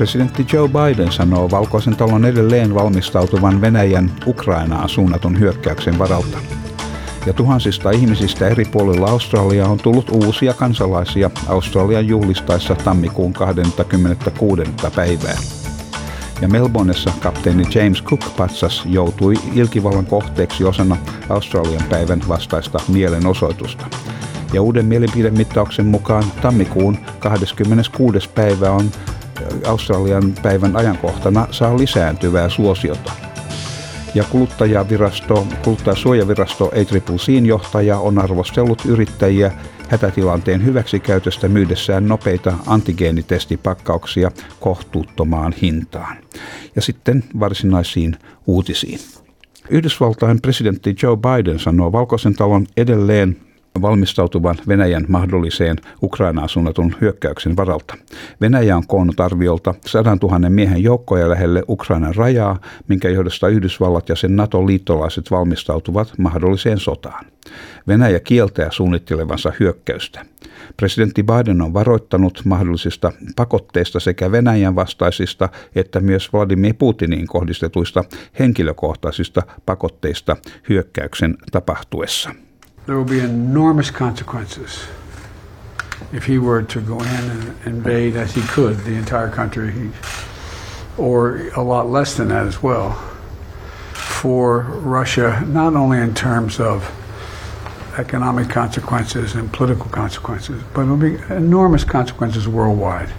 Presidentti Joe Biden sanoo Valkoisen talon edelleen valmistautuvan Venäjän Ukrainaan suunnatun hyökkäyksen varalta. Ja tuhansista ihmisistä eri puolilla Australiaa on tullut uusia kansalaisia Australian juhlistaessa tammikuun 26. päivää. Ja Melbourneessa kapteeni James Cook patsas joutui ilkivallan kohteeksi osana Australian päivän vastaista mielenosoitusta. Ja uuden mielipidemittauksen mukaan tammikuun 26. päivä on Australian päivän ajankohtana saa lisääntyvää suosiota. Ja kuluttajavirasto, kuluttajasuojavirasto ACCCin johtaja on arvostellut yrittäjiä hätätilanteen hyväksikäytöstä myydessään nopeita antigeenitestipakkauksia kohtuuttomaan hintaan. Ja sitten varsinaisiin uutisiin. Yhdysvaltain presidentti Joe Biden sanoo Valkoisen talon edelleen valmistautuvan Venäjän mahdolliseen Ukrainaan suunnatun hyökkäyksen varalta. Venäjä on koonnut arviolta 100 000 miehen joukkoja lähelle Ukrainan rajaa, minkä johdosta Yhdysvallat ja sen NATO-liittolaiset valmistautuvat mahdolliseen sotaan. Venäjä kieltää suunnittelevansa hyökkäystä. Presidentti Biden on varoittanut mahdollisista pakotteista sekä Venäjän vastaisista että myös Vladimir Putiniin kohdistetuista henkilökohtaisista pakotteista hyökkäyksen tapahtuessa. There will be enormous consequences if he were to go in and invade, as he could, the entire country, or a lot less than that as well, for Russia, not only in terms of economic consequences and political consequences, but it'll be enormous consequences worldwide.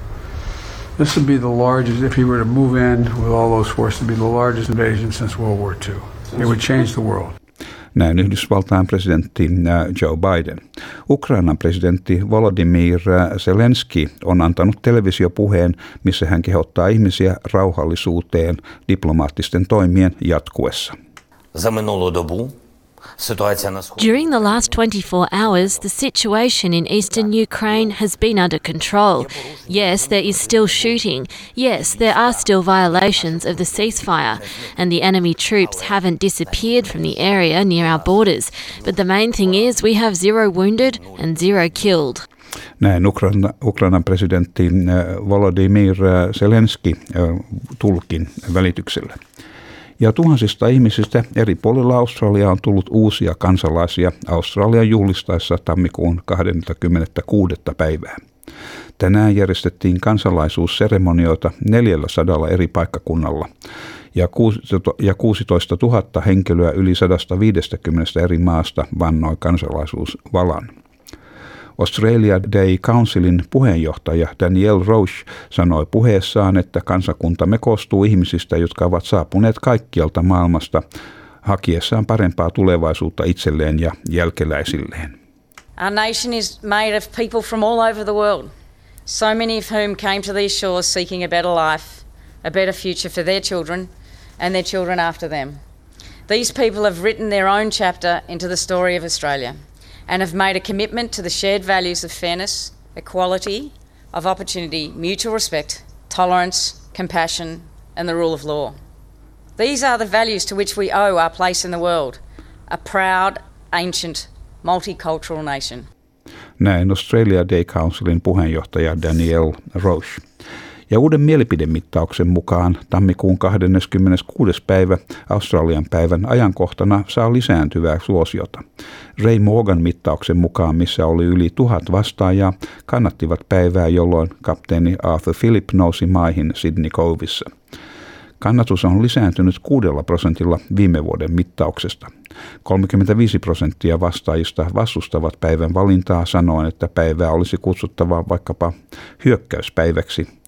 This would be the largest, if he were to move in with all those forces, would be the largest invasion since World War II. It would change the world. näin Yhdysvaltain presidentti äh, Joe Biden. Ukrainan presidentti Volodymyr äh, Zelensky on antanut televisiopuheen, missä hän kehottaa ihmisiä rauhallisuuteen diplomaattisten toimien jatkuessa. During the last 24 hours, the situation in eastern Ukraine has been under control. Yes, there is still shooting. Yes, there are still violations of the ceasefire. And the enemy troops haven't disappeared from the area near our borders. But the main thing is we have zero wounded and zero killed. Näin Ukraina, Ukrainan presidentti äh, Volodymyr äh, Zelensky äh, tulkin välityksellä. Ja tuhansista ihmisistä eri puolilla Australiaa on tullut uusia kansalaisia Australian juhlistaessa tammikuun 26. päivää. Tänään järjestettiin kansalaisuusseremonioita 400 eri paikkakunnalla ja 16 000 henkilöä yli 150 eri maasta vannoi kansalaisuusvalan. Australia Day Councilin puheenjohtaja Daniel Roche sanoi puheessaan, että kansakuntamme koostuu ihmisistä, jotka ovat saapuneet kaikkialta maailmasta hakiessaan parempaa tulevaisuutta itselleen ja jälkeläisilleen. Our nation is made of people from all over the world, so many of whom came to these shores seeking a better life, a better future for their children and their children after them. These people have written their own chapter into the story of Australia. And have made a commitment to the shared values of fairness, equality, of opportunity, mutual respect, tolerance, compassion, and the rule of law. These are the values to which we owe our place in the world, a proud, ancient, multicultural nation. Näin Australia Day Councilin puheenjohtaja Daniel Roche. Ja uuden mielipidemittauksen mukaan tammikuun 26. päivä Australian päivän ajankohtana saa lisääntyvää suosiota. Ray Morgan mittauksen mukaan, missä oli yli tuhat vastaajaa, kannattivat päivää, jolloin kapteeni Arthur Philip nousi maihin Sydney Covissa. Kannatus on lisääntynyt kuudella prosentilla viime vuoden mittauksesta. 35 prosenttia vastaajista vastustavat päivän valintaa sanoen, että päivää olisi kutsuttava vaikkapa hyökkäyspäiväksi –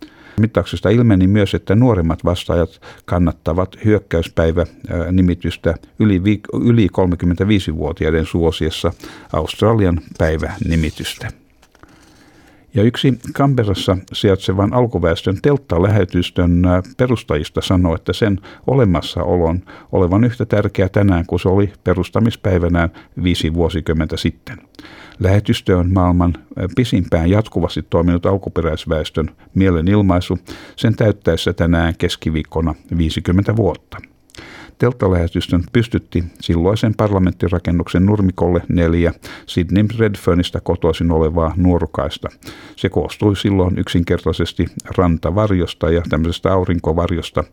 Mittauksesta ilmeni myös, että nuoremmat vastaajat kannattavat hyökkäyspäivä-nimitystä yli, yli 35-vuotiaiden suosiessa Australian päivä-nimitystä. Ja yksi Kamperassa sijaitsevan alkuväestön telttalähetystön perustajista sanoi, että sen olemassaolon olevan yhtä tärkeä tänään kuin se oli perustamispäivänään viisi vuosikymmentä sitten. Lähetystö on maailman pisimpään jatkuvasti toiminut alkuperäisväestön mielenilmaisu sen täyttäessä tänään keskiviikkona 50 vuotta. Telttalähetystön pystytti silloisen parlamenttirakennuksen nurmikolle neljä Sydney Redfernista kotoisin olevaa nuorukaista. Se koostui silloin yksinkertaisesti rantavarjosta ja tämmöisestä aurinkovarjosta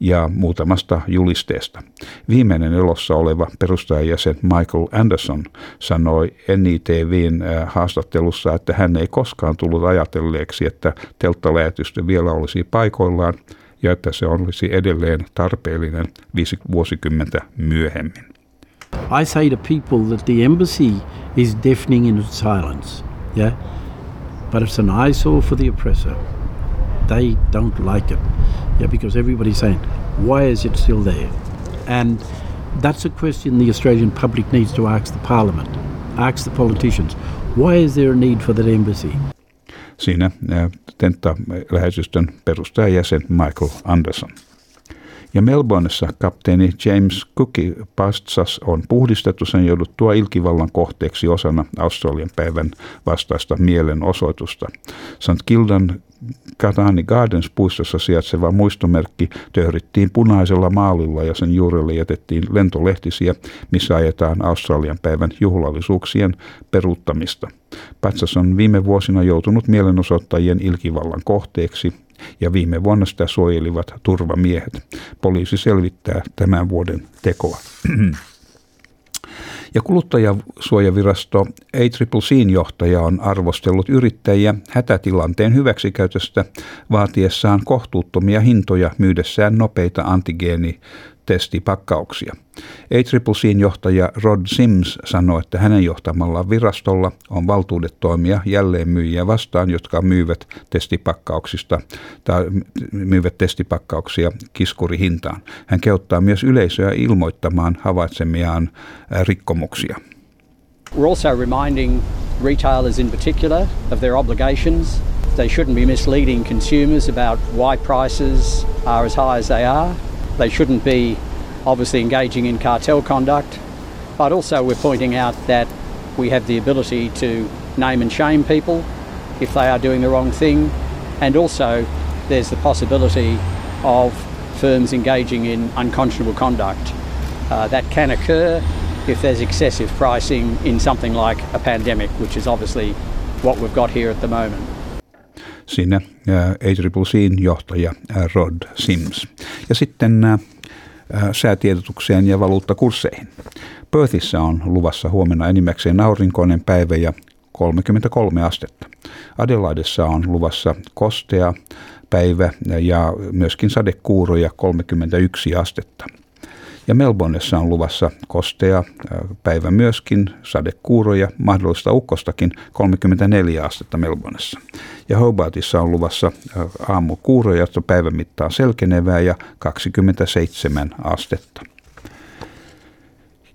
ja muutamasta julisteesta. Viimeinen elossa oleva perustajajäsen Michael Anderson sanoi NITVn äh, haastattelussa, että hän ei koskaan tullut ajatelleeksi, että telttalähetystö vielä olisi paikoillaan – ja että se olisi edelleen tarpeellinen viisi vuosikymmentä myöhemmin. I say to people that the embassy is deafening in its silence. Yeah? But it's an eyesore for the oppressor. They don't like it. Yeah, because everybody's saying, why is it still there? And that's a question the Australian public needs to ask the parliament, ask the politicians. Why is there a need for that embassy? Siinä tenta-läheisystön perustajajäsen Michael Anderson. Ja Melbourneissa kapteeni James Cookie Pastsas on puhdistettu sen jouduttua ilkivallan kohteeksi osana Australian päivän vastaista mielenosoitusta. St. Kildan Katani Gardens puistossa sijaitseva muistomerkki töhrittiin punaisella maalilla ja sen juurelle jätettiin lentolehtisiä, missä ajetaan Australian päivän juhlallisuuksien peruuttamista. Patsas on viime vuosina joutunut mielenosoittajien ilkivallan kohteeksi ja viime vuonna sitä suojelivat turvamiehet. Poliisi selvittää tämän vuoden tekoa. Ja kuluttajasuojavirasto ACCCn johtaja on arvostellut yrittäjiä hätätilanteen hyväksikäytöstä vaatiessaan kohtuuttomia hintoja myydessään nopeita antigeeni testipakkauksia. ACCCn johtaja Rod Sims sanoi, että hänen johtamallaan virastolla on valtuudet toimia jälleenmyyjiä vastaan, jotka myyvät testipakkauksista tai myyvät testipakkauksia kiskurihintaan. Hän kehottaa myös yleisöä ilmoittamaan havaitsemiaan rikkomuksia. We're also reminding retailers in particular of their obligations. They shouldn't be misleading consumers about why prices are as high as they are. They shouldn't be obviously engaging in cartel conduct, but also we're pointing out that we have the ability to name and shame people if they are doing the wrong thing, and also there's the possibility of firms engaging in unconscionable conduct. Uh, that can occur if there's excessive pricing in something like a pandemic, which is obviously what we've got here at the moment. Siinä ACCCin johtaja Rod Sims. Ja sitten säätiedotukseen ja valuuttakursseihin. Perthissä on luvassa huomenna enimmäkseen aurinkoinen päivä ja 33 astetta. Adelaidessa on luvassa kostea päivä ja myöskin sadekuuroja 31 astetta. Ja Melbourneessa on luvassa kostea päivä myöskin, sadekuuroja, mahdollista ukkostakin 34 astetta Melbourneessa. Ja Hobartissa on luvassa aamukuuroja, jotka päivän mittaan selkenevää ja 27 astetta.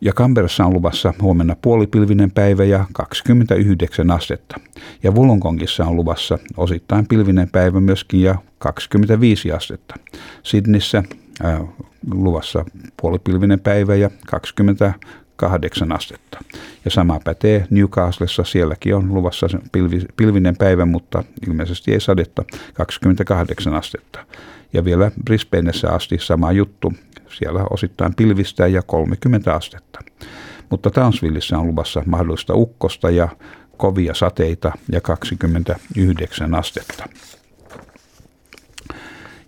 Ja Kamperassa on luvassa huomenna puolipilvinen päivä ja 29 astetta. Ja Wollongongissa on luvassa osittain pilvinen päivä myöskin ja 25 astetta. Luvassa puolipilvinen päivä ja 28 astetta. Ja sama pätee Newcastlessa, sielläkin on luvassa pilvi, pilvinen päivä, mutta ilmeisesti ei sadetta 28 astetta. Ja vielä Brisbaneessa asti sama juttu, siellä osittain pilvistä ja 30 astetta. Mutta Townsvillessä on luvassa mahdollista ukkosta ja kovia sateita ja 29 astetta.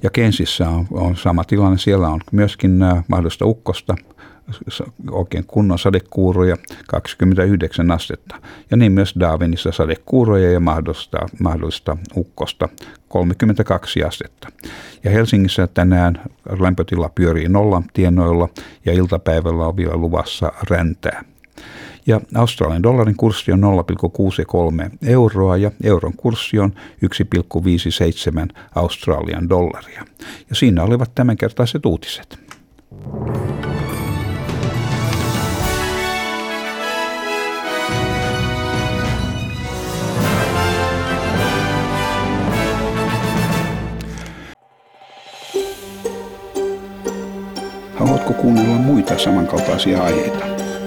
Ja Kensissä on, on sama tilanne. Siellä on myöskin äh, mahdollista ukkosta, oikein kunnon sadekuuroja, 29 astetta. Ja niin myös Darwinissa sadekuuroja ja mahdollista, mahdollista ukkosta, 32 astetta. Ja Helsingissä tänään lämpötila pyörii nollan tienoilla ja iltapäivällä on vielä luvassa räntää ja Australian dollarin kurssi on 0,63 euroa ja euron kurssi on 1,57 Australian dollaria. Ja siinä olivat tämänkertaiset uutiset. Haluatko kuunnella muita samankaltaisia aiheita?